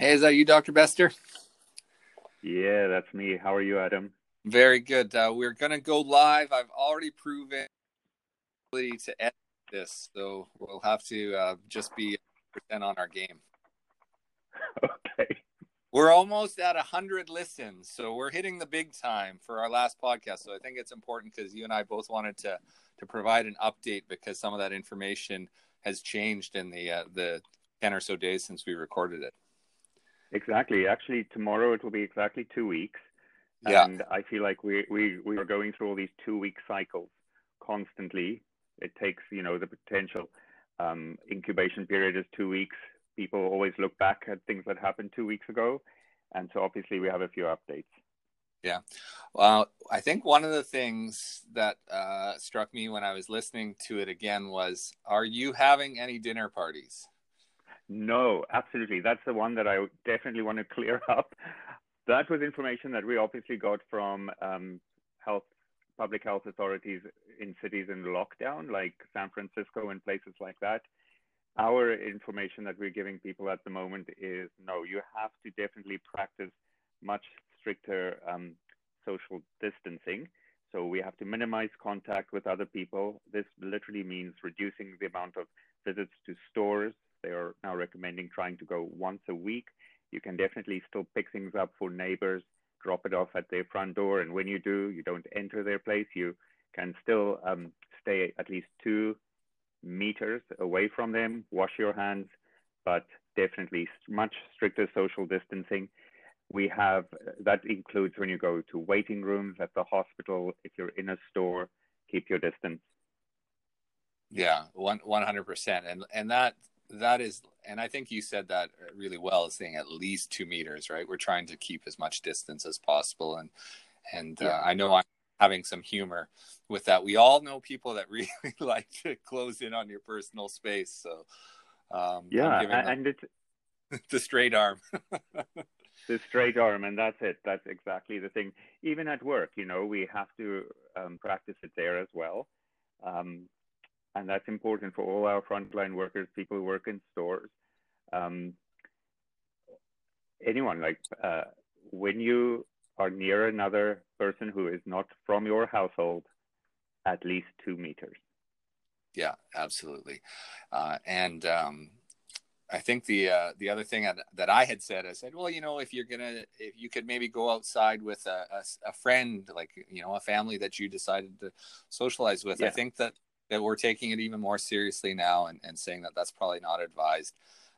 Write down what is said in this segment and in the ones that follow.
Hey, is that you, Dr. Bester? Yeah, that's me. How are you, Adam? Very good. Uh, we're going to go live. I've already proven ability to edit this, so we'll have to uh, just be percent on our game. Okay. We're almost at 100 listens, so we're hitting the big time for our last podcast. So I think it's important because you and I both wanted to to provide an update because some of that information has changed in the uh, the 10 or so days since we recorded it. Exactly. Actually, tomorrow it will be exactly two weeks. Yeah. And I feel like we, we, we are going through all these two week cycles constantly. It takes, you know, the potential um, incubation period is two weeks. People always look back at things that happened two weeks ago. And so obviously we have a few updates. Yeah. Well, I think one of the things that uh, struck me when I was listening to it again was Are you having any dinner parties? No, absolutely. That's the one that I definitely want to clear up. That was information that we obviously got from um, health, public health authorities in cities in lockdown, like San Francisco and places like that. Our information that we're giving people at the moment is no, you have to definitely practice much stricter um, social distancing. So we have to minimize contact with other people. This literally means reducing the amount of visits to stores, they are now recommending trying to go once a week. You can definitely still pick things up for neighbors, drop it off at their front door. And when you do, you don't enter their place. You can still um, stay at least two meters away from them, wash your hands, but definitely much stricter social distancing. We have that includes when you go to waiting rooms at the hospital, if you're in a store, keep your distance. Yeah, one one hundred percent, and and that that is and i think you said that really well saying at least two meters right? We're trying to keep as much distance as possible and and uh, yeah. uh, i know i'm having some humor with that. We all know people that really like to close in on your personal space so um, yeah and it's the straight arm. The straight arm and that's it. That's exactly the thing. Even at work you know we have to um, practice it there as well. Um, and that's important for all our frontline workers, people who work in stores. Um, anyone like uh, when you are near another person who is not from your household, at least two meters. Yeah, absolutely. Uh, and um, I think the uh, the other thing that I had said, I said, well, you know, if you're gonna, if you could maybe go outside with a, a, a friend, like you know, a family that you decided to socialize with, yeah. I think that that we're taking it even more seriously now and, and saying that that's probably not advised.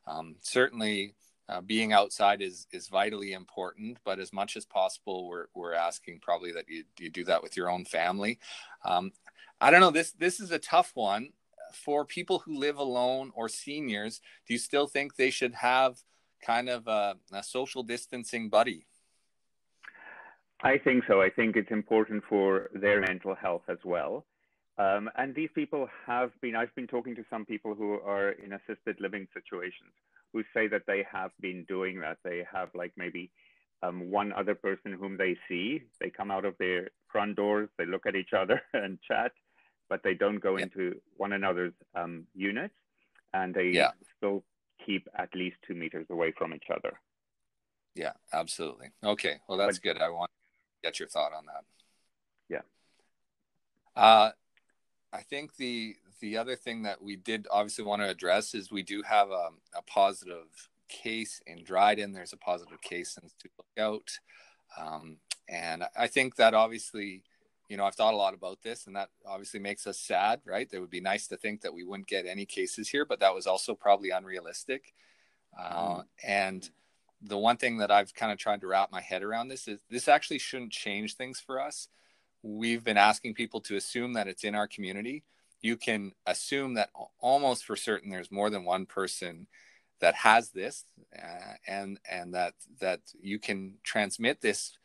Um, certainly, uh, being outside is is vitally important, but as much as possible, we're we're asking probably that you you do that with your own family. Um, I don't know this this is a tough one for people who live alone or seniors. Do you still think they should have kind of a, a social distancing buddy? I think so. I think it's important for their mental health as well. Um, and these people have been, I've been talking to some people who are in assisted living situations who say that they have been doing that. They have like maybe um, one other person whom they see. They come out of their front doors, they look at each other and chat, but they don't go yeah. into one another's um, units and they yeah. still keep at least two meters away from each other. Yeah, absolutely. Okay. Well, that's but, good. I want to get your thought on that. Yeah. Uh, I think the the other thing that we did obviously want to address is we do have a, a positive case in Dryden. There's a positive case in to look out, um, and I think that obviously, you know, I've thought a lot about this, and that obviously makes us sad, right? It would be nice to think that we wouldn't get any cases here, but that was also probably unrealistic. Uh, mm-hmm. And the one thing that I've kind of tried to wrap my head around this is this actually shouldn't change things for us we've been asking people to assume that it's in our community. You can assume that almost for certain there's more than one person that has this, uh, and and that that you can transmit this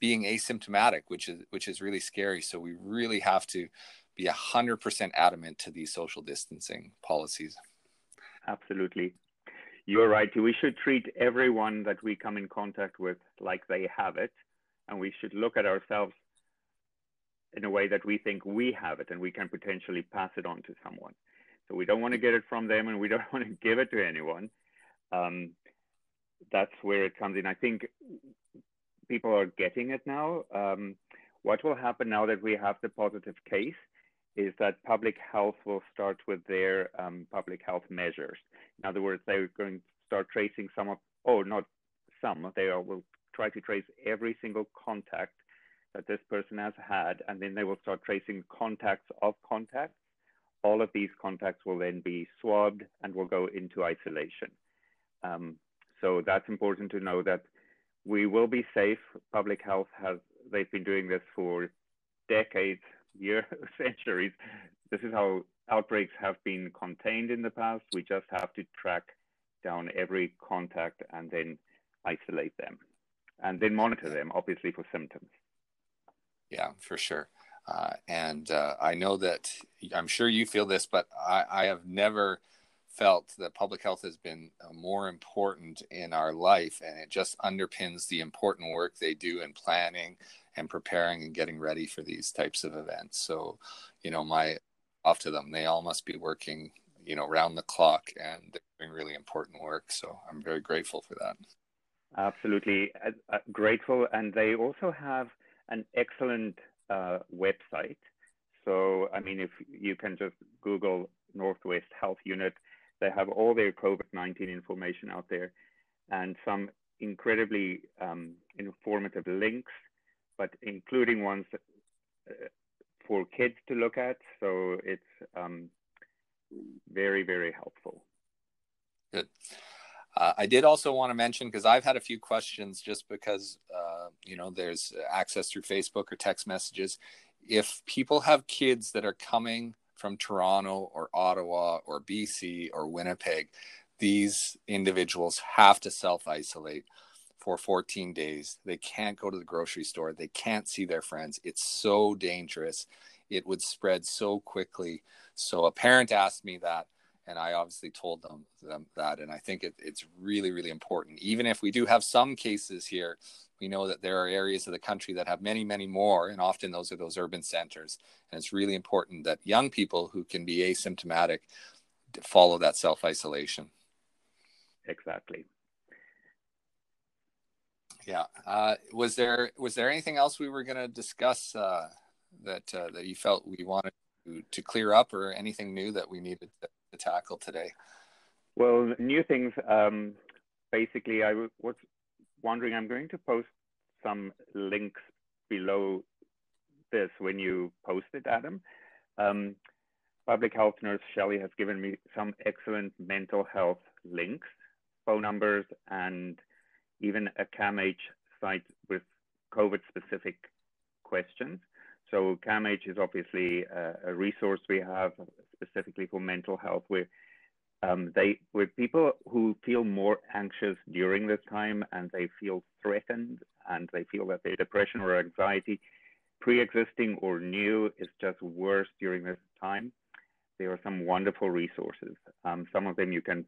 being asymptomatic, which is which is really scary. So we really have to be hundred percent adamant to these social distancing policies. Absolutely. You're right. We should treat everyone that we come in contact with like they have it. And we should look at ourselves in a way that we think we have it and we can potentially pass it on to someone. So we don't want to get it from them and we don't want to give it to anyone. Um, that's where it comes in. I think people are getting it now. Um, what will happen now that we have the positive case is that public health will start with their um, public health measures. In other words, they're going to start tracing some of, oh, not some, they will try to trace every single contact that this person has had, and then they will start tracing contacts of contacts. All of these contacts will then be swabbed and will go into isolation. Um, so that's important to know that we will be safe. Public health has, they've been doing this for decades, years, centuries. This is how outbreaks have been contained in the past. We just have to track down every contact and then isolate them and then monitor them, obviously, for symptoms. Yeah, for sure. Uh, and uh, I know that I'm sure you feel this, but I, I have never felt that public health has been uh, more important in our life and it just underpins the important work they do in planning and preparing and getting ready for these types of events. So you know my off to them they all must be working you know round the clock and they're doing really important work so i'm very grateful for that. Absolutely. Uh, uh, grateful and they also have an excellent uh, website so i mean if you can just google northwest health unit they have all their COVID-19 information out there and some incredibly um, informative links, but including ones uh, for kids to look at. So it's um, very, very helpful. Good. Uh, I did also want to mention because I've had a few questions just because uh, you know there's access through Facebook or text messages. If people have kids that are coming from Toronto or Ottawa or BC or Winnipeg, these individuals have to self isolate for 14 days. They can't go to the grocery store. They can't see their friends. It's so dangerous. It would spread so quickly. So a parent asked me that, and I obviously told them, them that. And I think it, it's really, really important. Even if we do have some cases here we know that there are areas of the country that have many, many more, and often those are those urban centers. And it's really important that young people who can be asymptomatic follow that self isolation. Exactly. Yeah. Uh, was there was there anything else we were going to discuss uh, that uh, that you felt we wanted to, to, clear up, or anything new that we needed to, to tackle today? Well, new things. Um, basically, I was wondering, I'm going to post some links below this when you post it, Adam. Um, public health nurse Shelley has given me some excellent mental health links, phone numbers, and even a CAMH site with COVID specific questions. So CAMH is obviously a, a resource we have specifically for mental health. Where um, they with people who feel more anxious during this time and they feel threatened and they feel that their depression or anxiety pre-existing or new is just worse during this time. There are some wonderful resources. Um, some of them you can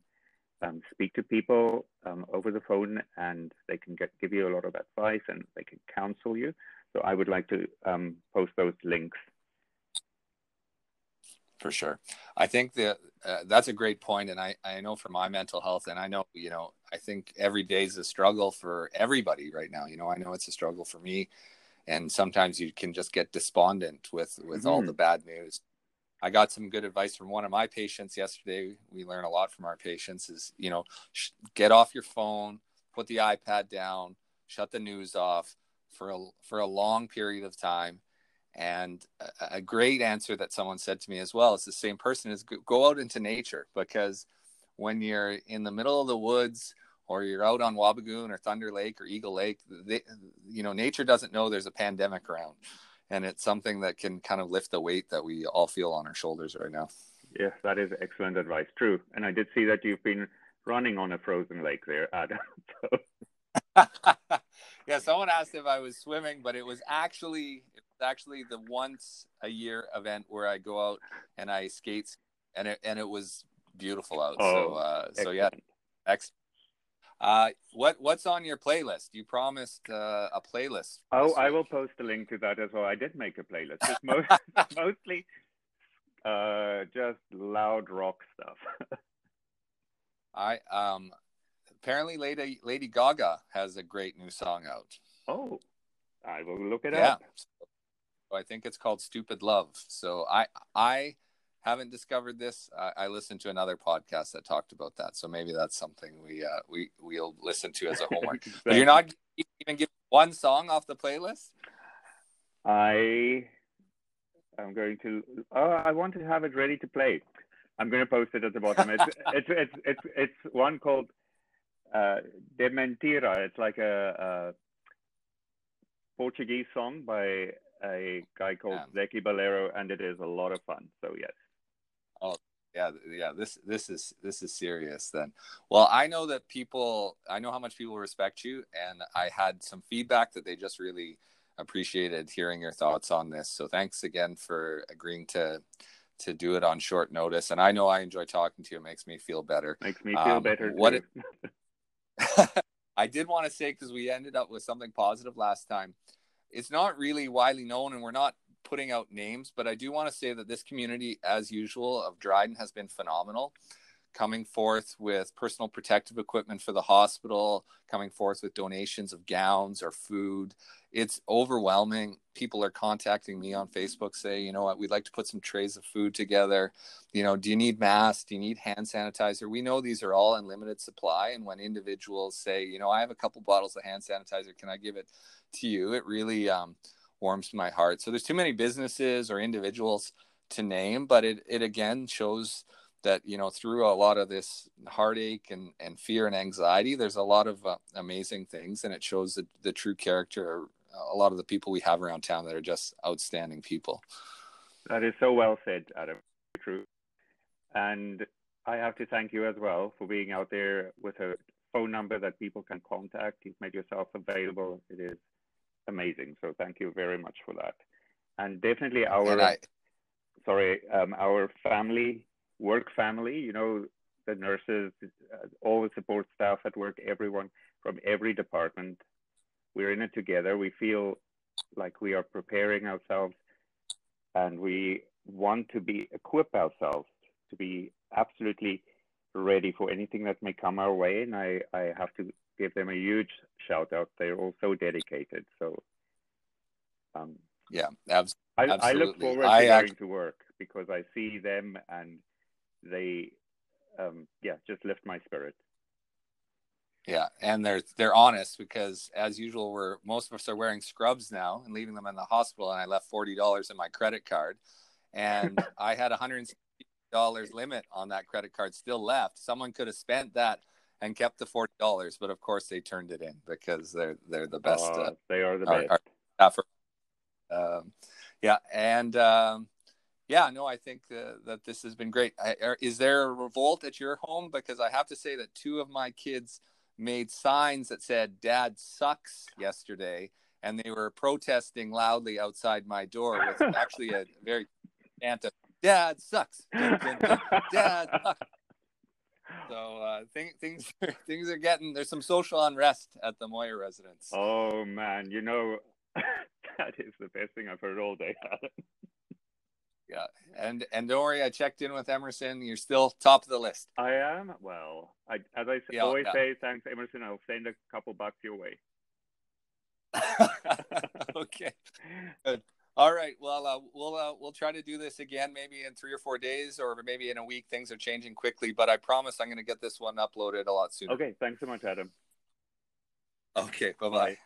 um, speak to people um, over the phone and they can get, give you a lot of advice and they can counsel you so i would like to um, post those links for sure. I think that uh, that's a great point, and I I know for my mental health, and I know you know I think every day is a struggle for everybody right now. You know, I know it's a struggle for me, and sometimes you can just get despondent with with mm-hmm. all the bad news. I got some good advice from one of my patients yesterday. We learn a lot from our patients. Is you know, sh- get off your phone, put the iPad down, shut the news off for a for a long period of time and a, great answer that someone said to me as well, it's the same person, is go out into nature because when you're in the middle of the woods or you're out on Wabigoon or Thunder Lake or Eagle Lake, they, you know, nature doesn't know there's a pandemic around. And it's something that can kind of lift the weight that we all feel on our shoulders right now. Yes, that is excellent advice. True. And I did see that you've been running on a frozen lake there, Adam. yeah, someone asked if I was swimming, but it was actually it was actually the once a year event where I go out and I skate, and it and it was beautiful out. Oh, so uh, so yeah, excellent. Uh, what what's on your playlist? You promised uh, a playlist. Oh, I will post a link to that as well. I did make a playlist. It's most, mostly uh, just loud rock stuff. I um apparently Lady Lady Gaga has a great new song out. Oh, I will look it yeah. up. So I think it's called Stupid Love. So I I haven't discovered this. I, I listened to another podcast that talked about that. So maybe that's something we uh, we we'll listen to as a homework. but you're not even giving one song off the playlist. I am going to. Oh, I want to have it ready to play. I'm going to post it at the bottom. It's it's, it's it's it's one called uh, De Mentira. It's like a, a Portuguese song by a guy called yeah. Zeki Bolero, and it is a lot of fun. So yes. Oh yeah, yeah. This this is this is serious. Then, well, I know that people. I know how much people respect you, and I had some feedback that they just really appreciated hearing your thoughts on this. So thanks again for agreeing to to do it on short notice. And I know I enjoy talking to you. It makes me feel better. Makes me feel um, better. What I did want to say because we ended up with something positive last time. It's not really widely known, and we're not putting out names, but I do want to say that this community, as usual, of Dryden has been phenomenal coming forth with personal protective equipment for the hospital, coming forth with donations of gowns or food. It's overwhelming. People are contacting me on Facebook, say, you know what, we'd like to put some trays of food together. You know, do you need masks? Do you need hand sanitizer? We know these are all in limited supply. And when individuals say, you know, I have a couple bottles of hand sanitizer, can I give it to you? It really um, warms my heart. So there's too many businesses or individuals to name, but it, it again shows that you know through a lot of this heartache and, and fear and anxiety there's a lot of uh, amazing things and it shows the, the true character a lot of the people we have around town that are just outstanding people. That is so well said adam. True. And i have to thank you as well for being out there with a phone number that people can contact. You've made yourself available. It is amazing. So thank you very much for that. And definitely our I, sorry um, our family work family, you know, the nurses, uh, all the support staff at work, everyone from every department. We're in it together. We feel like we are preparing ourselves and we want to be equip ourselves to be absolutely ready for anything that may come our way. And I, I have to give them a huge shout out. They're all so dedicated. So, um, yeah, ab- I, absolutely. I look forward to I, going to work because I see them and they um, yeah just lift my spirit. Yeah and they're they're honest because as usual we're most of us are wearing scrubs now and leaving them in the hospital and i left $40 in my credit card. And i had a $160 limit on that credit card still left. Someone could have spent that and kept the $40 but of course they turned it in because they're they're the best uh, uh, they are the our, best. our, um, yeah and um, yeah, no, I think uh, that this has been great. I, are, is there a revolt at your home? Because I have to say that two of my kids made signs that said "Dad sucks" yesterday, and they were protesting loudly outside my door with actually a very chant "Dad sucks, Dad sucks." So uh, thing, things things are getting there's some social unrest at the Moyer residence. Oh man, you know that is the best thing I've heard all day. Yeah, and and don't worry, I checked in with Emerson. You're still top of the list. I am. Well, I, as I yeah, always yeah. say, thanks, Emerson. I'll send a couple bucks your way. okay. Good. All right. Well, uh, we'll uh, we'll try to do this again, maybe in three or four days, or maybe in a week. Things are changing quickly, but I promise I'm going to get this one uploaded a lot sooner. Okay. Thanks so much, Adam. Okay. Bye-bye. bye